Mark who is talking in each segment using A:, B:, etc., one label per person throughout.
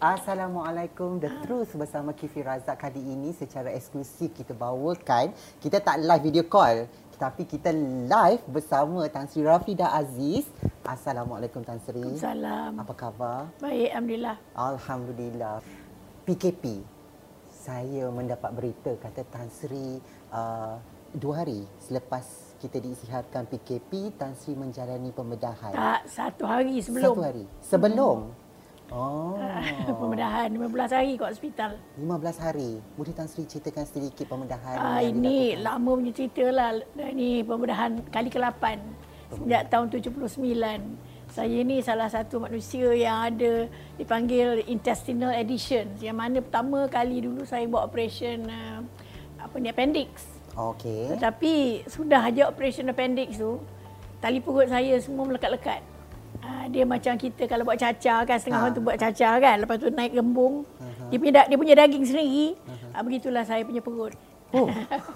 A: Assalamualaikum The Truth bersama Kifi Razak kali ini secara eksklusif kita bawakan kita tak live video call tapi kita live bersama Tan Sri Rafida Aziz. Assalamualaikum Tan Sri.
B: Salam.
A: Apa khabar?
B: Baik, alhamdulillah.
A: Alhamdulillah. PKP. Saya mendapat berita kata Tan Sri uh, dua hari selepas kita diisiharkan PKP, Tan Sri menjalani pembedahan.
B: Tak, satu hari sebelum.
A: Satu hari. Sebelum. Hmm. Oh.
B: pembedahan 15 hari kat hospital.
A: 15 hari. Boleh Tan Sri ceritakan sedikit pembedahan
B: ah, ini lama punya cerita lah. Ini pembedahan kali ke-8 sejak tahun 79. Saya ni salah satu manusia yang ada dipanggil intestinal addition. Yang mana pertama kali dulu saya buat operation uh, apa ni appendix.
A: Okey.
B: Tetapi sudah aja operation appendix tu tali perut saya semua melekat-lekat. Uh, dia macam kita kalau buat cacar kan setengah ha. orang tu buat cacar kan lepas tu naik gembung uh-huh. dia punya dia punya daging sendiri uh-huh. uh, begitulah saya punya perut
A: Oh,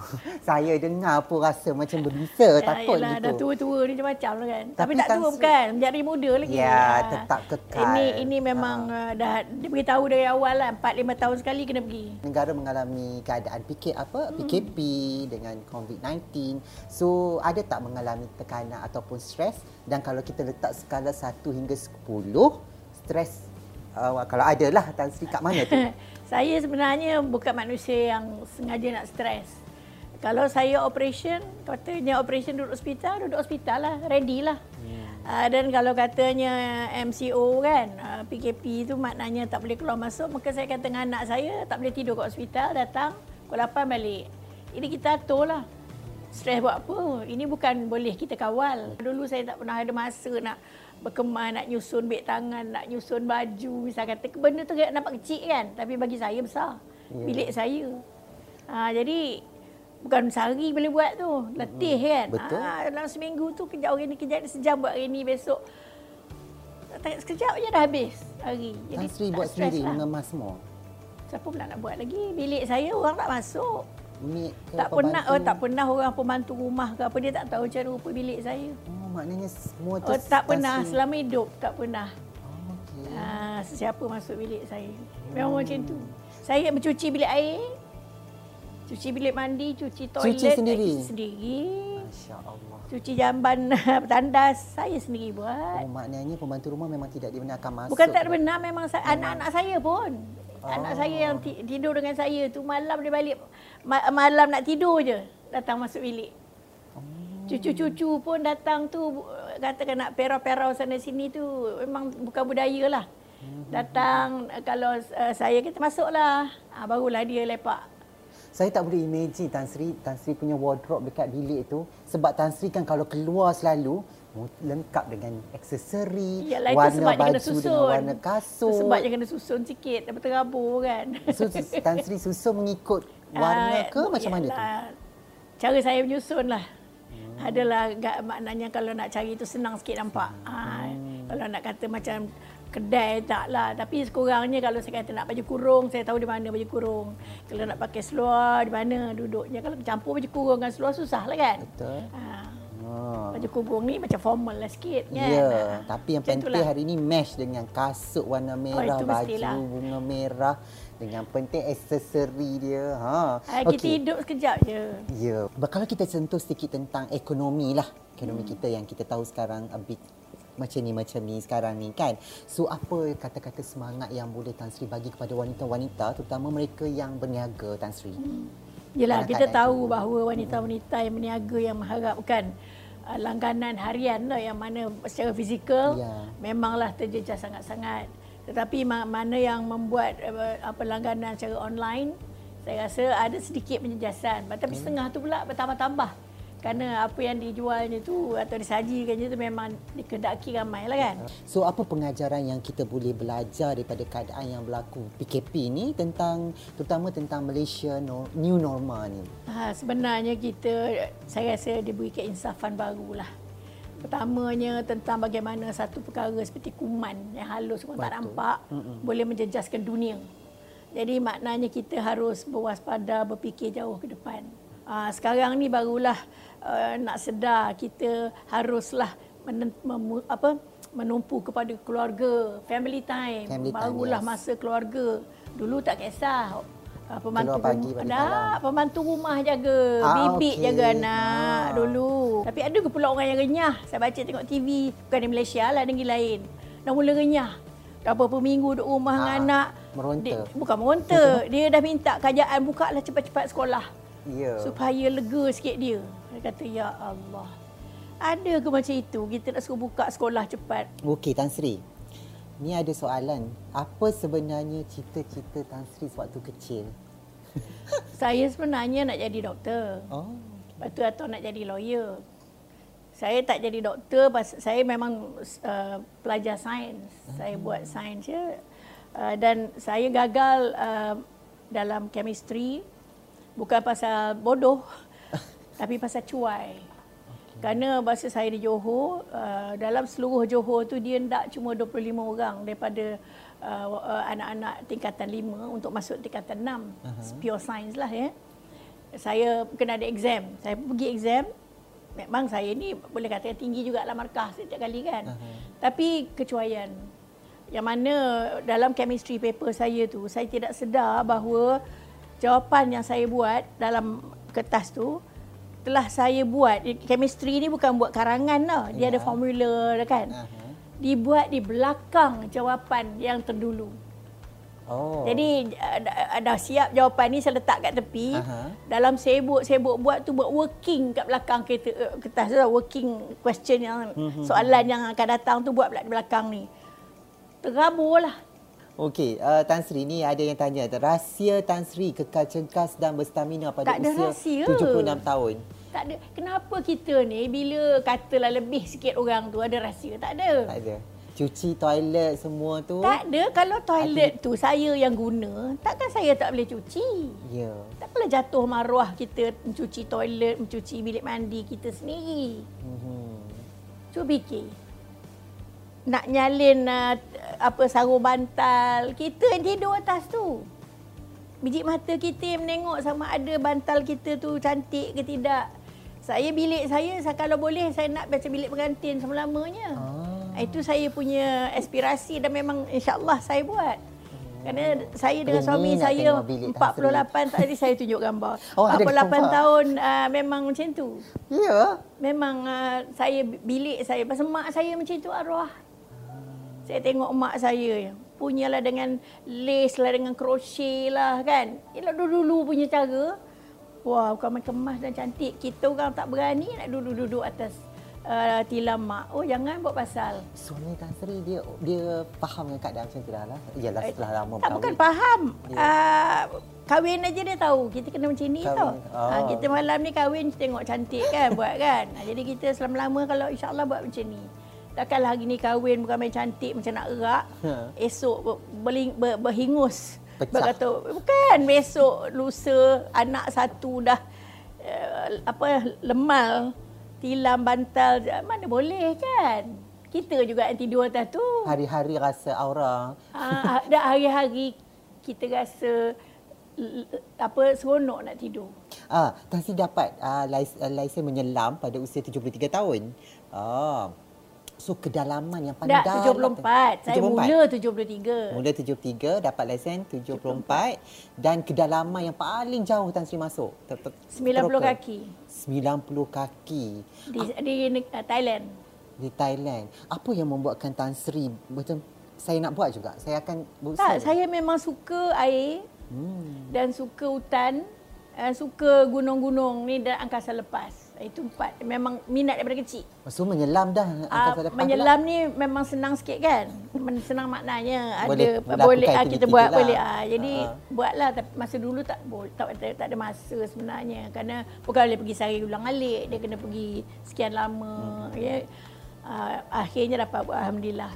A: saya dengar pun rasa macam berbisa, ya, takut
B: yalah,
A: gitu.
B: Dah tua-tua ni macam-macam lah kan. Tapi, Tapi tak tua bukan, menjadi muda lagi.
A: Ya, ya, tetap kekal.
B: Ini ini memang ha. uh, dah dia beritahu dari awal lah, 4-5 tahun sekali kena pergi.
A: Negara mengalami keadaan PK, apa, hmm. PKP dengan COVID-19. So, ada tak mengalami tekanan ataupun stres? Dan kalau kita letak skala 1 hingga 10, stres uh, kalau ada lah Tan Sri kat mana tu?
B: saya sebenarnya bukan manusia yang sengaja nak stres. Kalau saya operation, katanya operation duduk hospital, duduk hospital lah, ready lah. Hmm. Uh, dan kalau katanya MCO kan, uh, PKP tu maknanya tak boleh keluar masuk, maka saya kata dengan anak saya tak boleh tidur kat hospital, datang pukul 8 balik. Ini kita atur lah. Stres buat apa? Ini bukan boleh kita kawal. Dulu saya tak pernah ada masa nak berkemah nak nyusun beg tangan, nak nyusun baju. Misal kata benda tu nampak kecil kan, tapi bagi saya besar. Yeah. Bilik saya. Ha, jadi bukan sehari boleh buat tu. Letih hmm. kan.
A: Betul.
B: Ha, dalam seminggu tu kejap hari ni, ni sejam buat hari ni, besok. Sekejap je dah habis hari.
A: Jadi Sri buat sendiri lah. mengemas semua.
B: Siapa pula nak buat lagi? Bilik saya orang tak masuk.
A: Unit ke
B: tak pernah oh, tak pernah orang pembantu rumah ke apa dia tak tahu cara rupa bilik saya.
A: Oh maknanya semua
B: tu oh, tak pernah sini. selama hidup tak pernah. Oh, okay. Ha, siapa masuk bilik saya. Memang hmm. macam tu. Saya mencuci bilik air. Cuci bilik mandi, cuci toilet
A: cuci sendiri.
B: sendiri.
A: Masya-Allah.
B: Cuci jamban tandas saya sendiri buat.
A: Oh maknanya pembantu rumah memang tidak dibenarkan masuk.
B: Bukan tak benar memang anak-anak saya pun. Oh. Anak saya yang tidur dengan saya tu malam dia balik malam nak tidur je datang masuk bilik. Oh. Cucu-cucu pun datang tu katakan nak perau-perau sana sini tu memang bukan budaya lah. Hmm. Datang kalau uh, saya kita masuklah. Ha, barulah dia lepak.
A: Saya tak boleh imagine Tan Sri, Tan Sri punya wardrobe dekat bilik tu sebab Tan Sri kan kalau keluar selalu lengkap dengan aksesori, Yalah, warna baju dengan warna kasut.
B: Sebab dia kena susun sikit, dapat terabur kan.
A: So, Tan Sri susun mengikut warna uh, ke macam mana tu?
B: Cara saya menyusun lah. Hmm. Adalah maknanya kalau nak cari tu senang sikit nampak. Hmm. Ha, kalau nak kata macam kedai tak lah. Tapi sekurangnya kalau saya kata nak baju kurung, saya tahu di mana baju kurung. Kalau nak pakai seluar, di mana duduknya. Kalau campur baju kurung dengan seluar, susah lah kan?
A: Betul. Ha.
B: Oh. Baju kurung ni macam formal lah sikit kan.
A: Ya, ha. tapi yang penting hari ni match dengan kasut warna merah, oh, baju mestilah. bunga merah dengan penting aksesori dia. Ha.
B: ha kita okay. hidup sekejap je.
A: Ya. Kalau kita sentuh sedikit tentang ekonomi lah. Ekonomi hmm. kita yang kita tahu sekarang a bit macam ni macam ni sekarang ni kan. So apa kata-kata semangat yang boleh Tan Sri bagi kepada wanita-wanita terutama mereka yang berniaga Tan Sri? Hmm.
B: Yalah kita tahu bahawa wanita-wanita yang berniaga yang mengharapkan uh, langganan harian lah yang mana secara fizikal ya. memanglah terjejas sangat-sangat. Tetapi mana yang membuat uh, apa langganan secara online saya rasa ada sedikit penjejasan. Tapi hmm. setengah tu pula bertambah-tambah kerana apa yang dijualnya tu atau disajikannya tu memang dikendaki ramai lah kan.
A: So apa pengajaran yang kita boleh belajar daripada keadaan yang berlaku PKP ni tentang terutama tentang Malaysia new normal ni?
B: Ha, sebenarnya kita saya rasa diberi keinsafan barulah. Pertamanya tentang bagaimana satu perkara seperti kuman yang halus pun tak nampak Mm-mm. boleh menjejaskan dunia. Jadi maknanya kita harus berwaspada, berfikir jauh ke depan. Uh, sekarang ni barulah uh, nak sedar kita haruslah men, mem, apa menumpu kepada keluarga, family time.
A: Family time,
B: Barulah
A: yes.
B: masa keluarga. Dulu tak kisah. Uh, pembantu
A: pagi,
B: rumah, dah, pembantu rumah jaga,
A: Ah,
B: bibik
A: okey.
B: jaga anak
A: Ah.
B: dulu. Tapi ada ke pula orang yang renyah. Saya baca tengok TV, bukan di Malaysia lah, negeri lain. Dah mula renyah. Dah berapa minggu duduk rumah dengan
A: Ah,
B: anak.
A: meronta.
B: Dia, bukan meronta. dia dah minta kerajaan buka lah cepat-cepat sekolah.
A: Ya.
B: Supaya lega sikit dia. Dia kata, Ya Allah. Ada ke macam itu? Kita nak suruh buka sekolah cepat.
A: Okey Tan Sri. Ni ada soalan. Apa sebenarnya cita-cita Tan Sri sewaktu kecil?
B: Saya sebenarnya nak jadi doktor.
A: Oh.
B: Lepas tu atau nak jadi lawyer. Saya tak jadi doktor, pas- saya memang uh, pelajar sains. Saya buat sains je. Uh, dan saya gagal uh, dalam chemistry. Bukan pasal bodoh, tapi pasal cuai. Kerana bahasa saya di Johor, uh, dalam seluruh Johor tu dia tak cuma 25 orang daripada uh, uh, anak-anak tingkatan 5 untuk masuk tingkatan 6. Uh-huh. Pure science lah ya. Saya kena ada exam. Saya pergi exam. Memang saya ni boleh kata tinggi juga lah markah setiap kali kan. Uh-huh. Tapi kecuaian. Yang mana dalam chemistry paper saya tu, saya tidak sedar bahawa jawapan yang saya buat dalam kertas tu telah saya buat chemistry ni bukan buat karangan tau. Dia ada
A: Ya.
B: formula kan.
A: Aha.
B: Dibuat di belakang jawapan yang terdulu.
A: Oh.
B: Jadi uh, dah siap jawapan ni saya letak kat tepi.
A: Aha.
B: Dalam sibuk-sibuk buat tu buat working kat belakang kereta uh, kertas tu lah, working question yang
A: Mhm.
B: soalan yang akan datang tu buat belakang ni. Terabur lah.
A: Okey, uh, Tan Sri ni ada yang tanya, rahsia Tan Sri kekal cengkas dan berstamina pada
B: Tak
A: usia
B: rahsia.
A: 76 tahun.
B: Tak ada. Kenapa kita ni bila katalah lebih sikit orang tu ada rahsia? Tak ada.
A: Tak ada. Cuci toilet semua tu.
B: Tak ada. Kalau toilet tu saya yang guna, takkan saya tak boleh cuci?
A: Ya.
B: Takkanlah jatuh maruah kita mencuci toilet, mencuci bilik mandi kita sendiri.
A: Mhm.
B: Cuba fikir. Nak nyalin uh, apa sarung bantal, kita yang tidur atas tu. Biji mata kita yang menengok sama ada bantal kita tu cantik ke tidak. Saya bilik saya saya- kalau boleh saya nak macam bilik pengantin selama-lamanya.
A: Ah.
B: Itu saya punya aspirasi dan memang insya-Allah saya buat. Kerana saya dengan
A: Ini
B: suami saya
A: tengok bilik Tan
B: 48 tadi saya tunjuk gambar.
A: Oh, ada
B: 48
A: gambar.
B: tahun uh, memang macam tu.
A: Ya.
B: Memang uh, saya bilik saya pasal mak saya macam tu arwah. Saya tengok mak saya punyalah dengan lace lah dengan crochet lah kan. Ialah dulu-dulu punya cara. Wah, bukan main kemas dan cantik. Kita orang tak berani nak duduk-duduk atas uh, tilam mak. Oh, jangan buat pasal.
A: Suami Tan Sri dia dia faham dengan keadaan macam tu dah lah. Yalah setelah lama
B: Tak bukan faham. Uh, kahwin aja dia tahu. Kita kena macam ni
A: Kahwin.
B: tau.
A: Oh.
B: Ha, kita malam ni kahwin tengok cantik kan buat kan. Ha, jadi kita selama-lama kalau insya-Allah buat macam ni. Takkanlah hari ni kahwin bukan main cantik macam nak erak.
A: Ha.
B: Esok ber, berling, ber, berhingus.
A: Pecah.
B: Berkata, bukan besok lusa anak satu dah uh, apa lemal tilam bantal mana boleh kan. Kita juga yang tidur atas tu.
A: Hari-hari rasa aura.
B: Ah, dah hari-hari kita rasa apa seronok nak tidur.
A: Ah, Tan Sri dapat ah, lais, ah, lesen menyelam pada usia 73 tahun. Ah. So kedalaman yang paling
B: Dah
A: dalam
B: 74. Saya
A: 74.
B: mula 73.
A: Mula 73 dapat lesen 74 dan kedalaman yang paling jauh Tan Sri masuk. Ter- ter-
B: 90
A: teroka.
B: kaki
A: 90 kaki
B: di di neg- uh, Thailand.
A: di Thailand. Apa yang membuatkan Tan Sri macam saya nak buat juga. Saya akan berusaha.
B: Tak, saya memang suka air
A: Hmm.
B: dan suka hutan, uh, suka gunung-gunung ni dan angkasa lepas. Itu empat. Memang minat daripada kecil.
A: So menyelam dah
B: Uh,
A: angkasa lepas
B: menyelam ni memang senang sikit kan? Senang maknanya
A: Boleh
B: ada
A: melakukan
B: boleh ah, kita buat
A: lah.
B: boleh ah jadi
A: Ah.
B: buatlah tapi masa dulu tak boleh tak, tak, tak ada masa sebenarnya kerana bukan boleh pergi sehari ulang alik dia kena pergi sekian lama
A: Hmm.
B: ya uh, akhirnya dapat buat alhamdulillah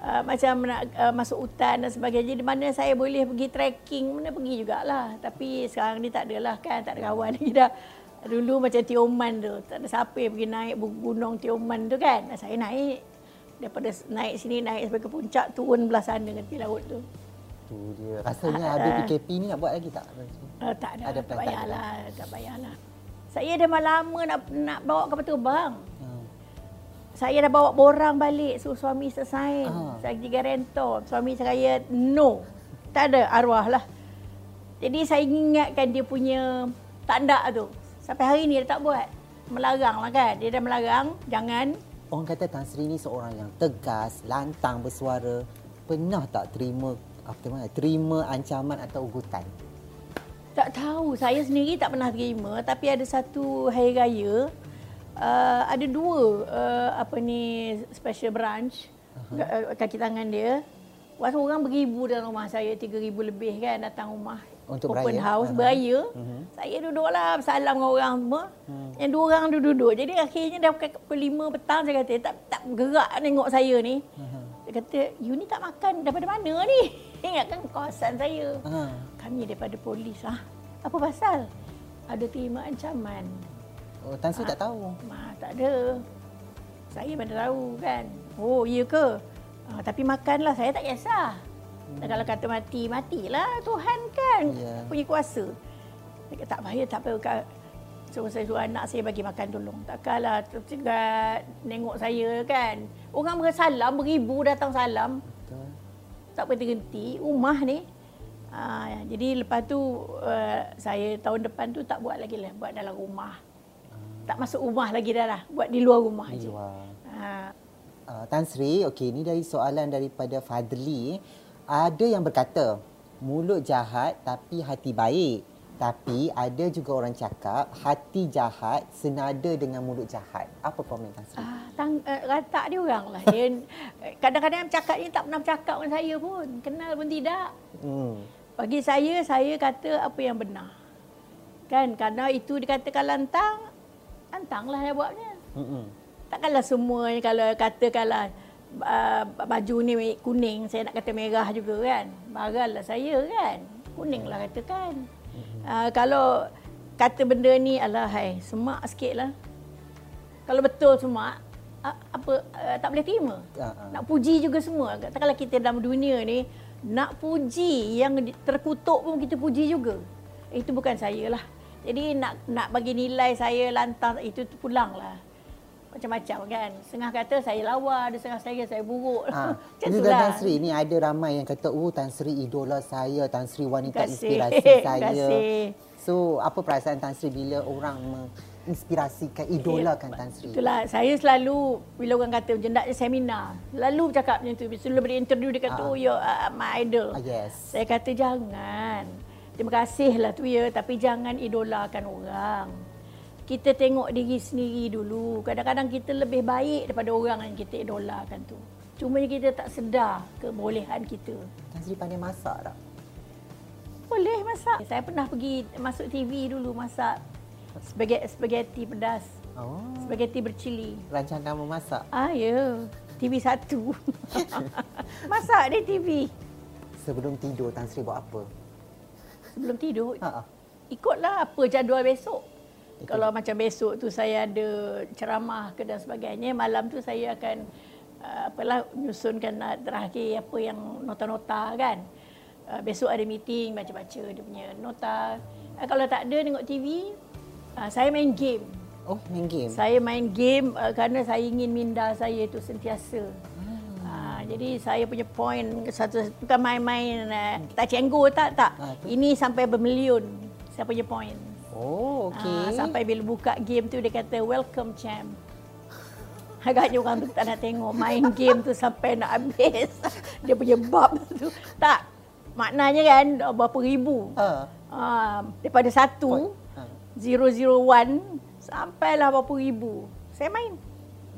B: uh, macam nak uh, masuk hutan dan sebagainya di mana saya boleh pergi trekking mana pergi jugalah tapi sekarang ni tak adalah kan tak ada kawan lagi dah dulu macam Tioman tu tak ada siapa yang pergi naik gunung Tioman tu kan saya naik daripada naik sini naik sampai ke puncak turun belah sana ke tepi laut tu
A: Tu dia. Rasanya habis PKP ni nak buat lagi tak?
B: Uh, tak ada,
A: Ada
B: tak
A: plan, tak
B: payahlah, tak payahlah. Saya dah lama nak nak bawa kapal terbang.
A: Hmm.
B: saya dah bawa borang balik suruh suami saya sign.
A: Ah.
B: Saya jadi garantor. Suami saya no. Tak ada arwah lah. Jadi saya ingatkan dia punya tanda tu. Sampai hari ni dia tak buat. Melarang lah kan. Dia dah melarang. Jangan.
A: Orang kata Tan Sri ni seorang yang tegas, lantang bersuara. Pernah tak terima apa mana? Terima ancaman atau ugutan?
B: Tak tahu. Saya sendiri tak pernah terima. Tapi ada satu hari raya. Uh, ada dua uh, apa ni special branch uh-huh. kaki tangan dia. Waktu orang beribu dalam rumah saya, 3,000 lebih kan datang rumah.
A: Untuk
B: open
A: beraya?
B: house,
A: Aha.
B: beraya.
A: Mhm.
B: Saya duduklah bersalam dengan orang semua. Hmm. Yang dua orang tu duduk. Jadi akhirnya dah pukul 5 petang saya kata, tak tak gerak tengok saya ni.
A: Aha.
B: Dia kata, you ni tak makan daripada mana ni? Ingatkan kawasan saya.
A: Ha.
B: Kami daripada polis. Ah, apa pasal? Ada terima ancaman.
A: Oh, Tan Sri tak tahu.
B: Ma, tak ada. Saya mana tahu kan. Oh, iya ke? Ah, tapi makanlah, saya tak kisah. Hmm. Kalau kata mati, matilah. Tuhan kan
A: Ya.
B: punya kuasa. Dia kata, tak payah, tak payah. So, saya suruh anak saya bagi makan tolong. Takkanlah tercegat nengok saya kan. Orang bersalam, beribu datang salam.
A: Betul.
B: Tak berhenti. Rumah ni. Ah, jadi lepas tu uh, saya tahun depan tu tak buat lagi lah. Buat dalam rumah. Tak masuk rumah lagi dah lah. Buat di luar rumah
A: Di
B: je.
A: luar.
B: Ah,
A: Uh, Tan Sri, okey ni dari soalan daripada Fadli. Ada yang berkata, mulut jahat tapi hati baik. Tapi ada juga orang cakap hati jahat senada dengan mulut jahat. Apa komen Tan Sri?
B: ah, tang, uh, ratak dia orang lah. Dia, kadang-kadang cakap ni tak pernah bercakap dengan saya pun. Kenal pun tidak.
A: Hmm.
B: Bagi saya, saya kata apa yang benar. Kan, kerana itu dikatakan lantang, lantanglah dia buatnya.
A: Mm-mm.
B: Takkanlah semuanya kalau katakanlah uh, baju ni kuning, saya nak kata merah juga kan. Barallah saya kan. Kuning lah katakan. Uh, kalau kata benda ni alah hai, semak sikit lah. Kalau betul semak, apa uh, tak boleh terima.
A: Ah.
B: Nak puji juga semua. Takkanlah kita dalam dunia ni nak puji yang terkutuk pun kita puji juga. Itu bukan saya lah. Jadi nak nak bagi nilai saya lantang itu tu pulanglah. Macam-macam kan. Setengah kata saya lawa, ada setengah saya saya buruk.
A: Ha,
B: Macam
A: jadi Tan. Sri ni ada ramai yang kata, "Oh, Tan Sri idola saya, Tan Sri wanita
B: kasih.
A: inspirasi saya."
B: kasih.
A: So, apa perasaan Tan Sri bila orang menginspirasikan, idolakan Tan Sri?
B: Itulah, saya selalu bila orang kata macam nak seminar, lalu bercakap macam tu. Sebelum beri interview dia kata,
A: Ah.
B: oh you are my idol.
A: Ah, yes.
B: Saya kata jangan. Terima kasih lah tu ya, tapi jangan idolakan orang. Kita tengok diri sendiri dulu. Kadang-kadang kita lebih baik daripada orang yang kita idolakan tu. Cuma kita tak sedar kebolehan kita.
A: Tan Sri pandai masak tak?
B: Boleh masak. Saya pernah pergi masuk TV dulu masak spaghetti, spaghetti pedas.
A: Oh,
B: Spaghetti bercili.
A: rancangan memasak.
B: Ah ya, TV satu. masak di TV.
A: Sebelum tidur, Tan Sri buat apa?
B: Sebelum tidur,
A: Ha, ha.
B: ikutlah apa jadual besok.
A: Ikut.
B: Kalau macam besok tu saya ada ceramah ke dan sebagainya, malam tu saya akan uh, apalah menyusunkan uh, terakhir apa yang nota-nota kan. Uh, besok ada meeting baca-baca dia punya nota. Uh, kalau tak ada tengok TV, uh, saya main game.
A: Oh, main game.
B: Saya main game uh, kerana saya ingin minda saya itu sentiasa. Ah, jadi saya punya point satu bukan main-main uh, tak cenggo tak tak.
A: Ah, tu.
B: Ini sampai bermilion saya punya point.
A: Oh, okey.
B: Ah, sampai bila buka game tu dia kata welcome champ. Agaknya orang tu tak nak tengok main game tu sampai nak habis. Dia punya bab tu. Tak. Maknanya kan berapa ribu.
A: Ha.
B: Ah, daripada satu,
A: Ha.
B: 001 sampailah berapa ribu. Saya main.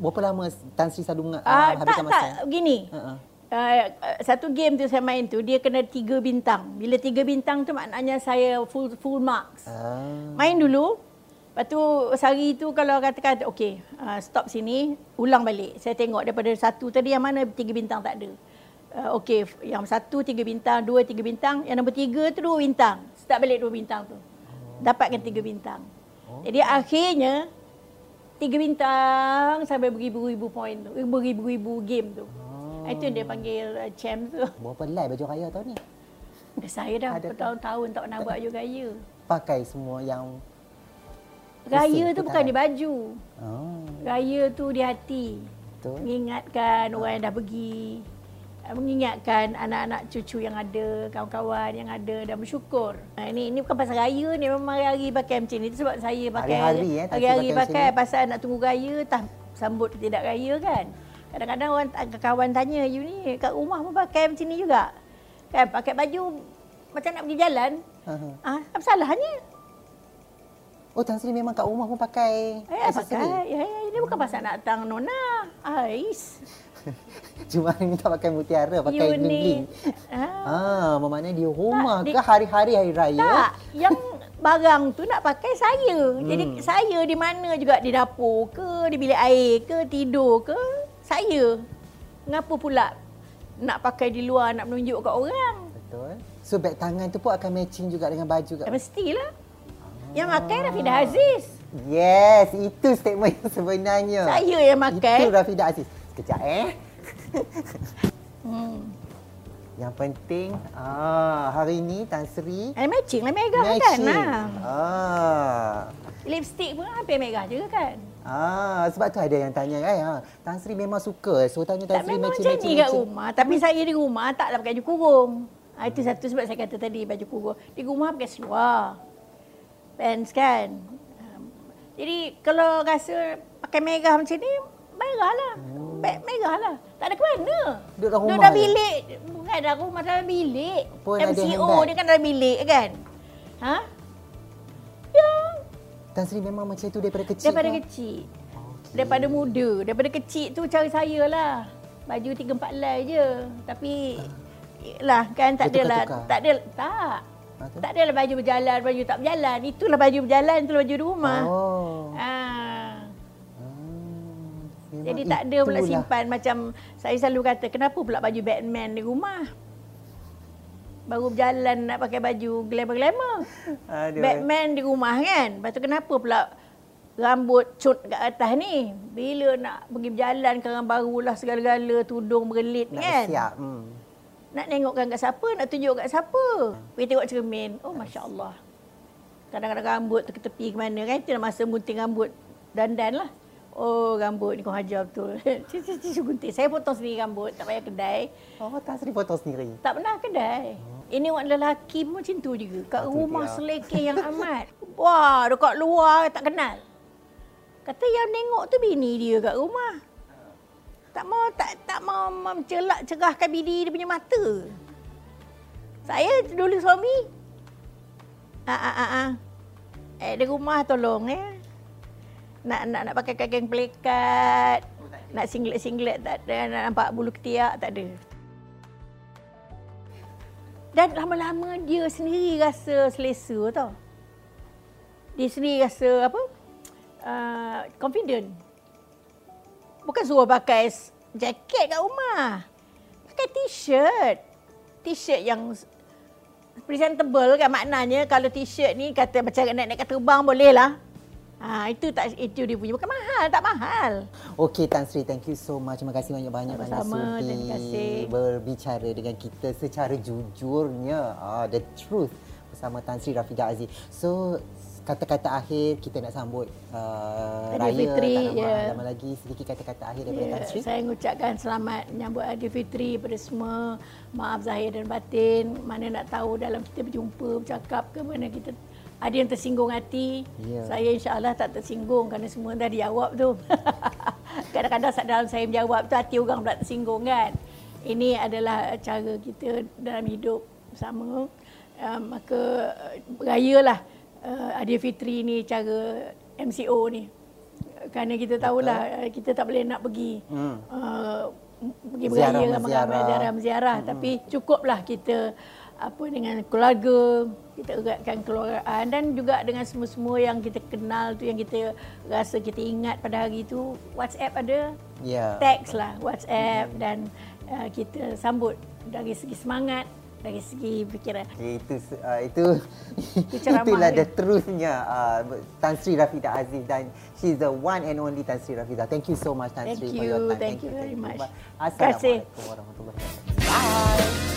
A: Berapa lama Tan Sri selalu uh,
B: Ah, tak,
A: habiskan masa?
B: tak. Begini.
A: Ha, ha.
B: Uh, satu game tu saya main tu dia kena tiga bintang. Bila tiga bintang tu maknanya saya full full marks.
A: Ah.
B: Main dulu. Lepas tu sehari tu kalau katakan okey uh, stop sini ulang balik. Saya tengok daripada satu tadi yang mana tiga bintang tak ada. Uh, okey yang satu tiga bintang, dua tiga bintang, yang nombor tiga tu dua bintang. Start balik dua bintang tu. Dapatkan tiga bintang. Jadi akhirnya tiga bintang sampai beribu-ribu point tu. Beribu-ribu game tu.
A: Oh.
B: Itu yang dia panggil uh, champ tu.
A: Berapa live baju raya tahun ni?
B: Saya dah
A: Adakah?
B: bertahun-tahun tak pernah buat baju raya.
A: Pakai semua yang
B: Raya tu bukan di baju.
A: oh.
B: Raya tu di hati.
A: Betul.
B: Mengingatkan orang yang dah pergi. Uh, Mengingatkan anak-anak cucu yang ada, kawan-kawan yang ada dan bersyukur. Uh, ini ini bukan pasal raya ni memang hari-hari pakai macam ni. Itu sebab saya pakai
A: Hari-hari, eh,
B: hari-hari
A: pakai
B: pakai pasal nak tunggu raya tak sambut tidak raya kan. Kadang-kadang orang kawan tanya you ni kat rumah pun pakai macam ni juga. Kan pakai baju macam nak pergi jalan.
A: Aha.
B: Ah, apa salahnya?
A: Oh, Tan Sri memang kat rumah pun pakai
B: Eh,
A: aksesori?
B: pakai. Ya, ya, ini bukan pasal nak datang nona. Ais.
A: Cuma hari ni tak pakai mutiara, pakai bling-bling.
B: Ah.
A: Ah, bermakna di rumah
B: Tak,
A: ke hari-hari hari raya?
B: Tak, yang barang tu nak pakai saya.
A: Hmm.
B: Jadi saya di mana juga di dapur ke, di bilik air ke, tidur ke, saya. Mengapa pula nak pakai di luar nak menunjuk kat orang?
A: Betul. So beg tangan tu pun akan matching juga dengan baju kat
B: Ya, mestilah. Yang makan Rafidah Aziz.
A: Yes, itu statement yang sebenarnya.
B: Saya yang makan.
A: Itu Rafidah Aziz. Sekejap eh.
B: Hmm.
A: Yang penting, ah, hari ni Tan Sri
B: Eh, matching lah Mega kan.
A: matching.
B: Nah.
A: Ah.
B: Lipstick pun hampir Mega juga kan.
A: Ah, sebab tu ada yang tanya kan, ha, Tan Sri memang suka. So tanya Tan
B: Tak
A: Sri
B: memang macam
A: matching.
B: ni kat
A: matching.
B: rumah. Tapi saya di rumah taklah pakai baju kurung. Ha, itu satu sebab saya kata tadi baju kurung. Di rumah pakai seluar. Pants kan. Um, Jadi kalau rasa pakai merah macam ni, merah lah. Beg merah lah. Tak ada ke mana.
A: Duduk dalam
B: Duduk
A: rumah
B: dalam
A: je?
B: bilik. Bukan dalam rumah, dalam bilik.
A: Pun
B: MCO
A: handbag.
B: dia kan dalam bilik kan. Ha?
A: Tan Sri memang macam tu daripada kecil
B: Daripada
A: ke?
B: kecil.
A: Okey.
B: Daripada muda. Daripada kecil tu cara saya lah. Baju tiga empat helai je. Tapi lah kan tak adalah.
A: tukar-tukar?
B: Tak ada tak.
A: Ha, tu?
B: Tak adalah baju berjalan, baju tak berjalan. Itulah baju berjalan, itulah baju di rumah.
A: Oh.
B: Ah.
A: Hmm,
B: Jadi tak ada pula simpan macam saya selalu kata kenapa pula baju Batman di rumah? Baru berjalan nak pakai baju glamour-glamour. Batman di rumah kan. Lepas tu kenapa pula rambut cut kat atas ni? Bila nak pergi berjalan kerang barulah segala-gala tudung berlit
A: Nak
B: kan.
A: siap. Hmm.
B: Nak tengokkan kat siapa, nak tunjuk kat siapa. Pergi tengok cermin. Oh Masya Allah. Kadang-kadang rambut tu ke tepi ke mana kan. Itu masa gunting rambut dandan lah. Oh rambut ni kau hajar betul. Cucu gunting. Saya potong sendiri rambut. Tak payah kedai.
A: Oh, Tan Sri potong sendiri.
B: Tak pernah kedai. Ini orang lelaki pun macam tu juga. Kat
A: tu
B: rumah
A: dia.
B: selekeh yang amat. Wah, dekat luar tak kenal. Kata yang tengok tu bini dia kat rumah. Tak mau tak tak mau mencelak cerahkan bini dia punya mata. Saya dulu suami. Ah ah ah. ah. Eh di rumah tolong eh. Nak nak nak pakai kain pelikat. Nak singlet-singlet tak ada. Nak nampak bulu ketiak tak ada. Dan lama-lama dia sendiri rasa selesa tau. Dia sendiri rasa apa? Uh, confident. Bukan suruh pakai jaket kat rumah. Pakai t-shirt. T-shirt yang presentable kan maknanya kalau t-shirt ni kata macam nak naik kat terbang boleh lah. Ha, itu tak itu dia punya bukan mahal, tak mahal.
A: Okey Tan Sri, thank you so much. Terima kasih banyak-banyak
B: Sama-sama,
A: sudi
B: terima kasih.
A: berbicara dengan kita secara jujurnya. Ah, the truth bersama Tan Sri Rafidah Aziz. So, kata-kata akhir kita nak sambut uh, raya.
B: Aidilfitri,
A: tak lama,
B: ya.
A: lama lagi sedikit kata-kata akhir daripada
B: Ya,
A: Tan Sri.
B: saya mengucapkan selamat menyambut Aidilfitri kepada semua. Maaf zahir dan batin. Mana nak tahu dalam kita berjumpa, bercakap ke mana kita ada yang tersinggung hati.
A: Ya.
B: Saya insya-Allah tak tersinggung kerana semua dah dijawab tu. Kadang-kadang saat dalam saya menjawab tu hati orang pula tersinggung kan. Ini adalah cara kita dalam hidup bersama. Uh, maka uh, berayalah uh, Aidilfitri ni cara MCO ni. Kerana kita tahulah uh, kita tak boleh nak pergi
A: Hmm.
B: uh, pergi
A: Ziarah,
B: beraya
A: menziarah.
B: menziarah ziarah menziarah hmm. tapi cukuplah kita apa dengan keluarga kita eratkan keluargaan dan juga dengan semua-semua yang kita kenal tu yang kita rasa kita ingat pada hari itu WhatsApp ada
A: Ya.
B: teks lah WhatsApp dan uh, kita sambut dari segi semangat dari segi fikiran
A: Okay, itu uh, itu
B: Itu
A: itulah
B: dia.
A: the truthnya uh, Tan Sri Rafidah Aziz dan she's the one and only Tan Sri Rafidah. Thank you so much Tan
B: Thank
A: Sri for
B: you,
A: your time.
B: thank you very much.
A: Assalamualaikum warahmatullahi wabarakatuh. Bye.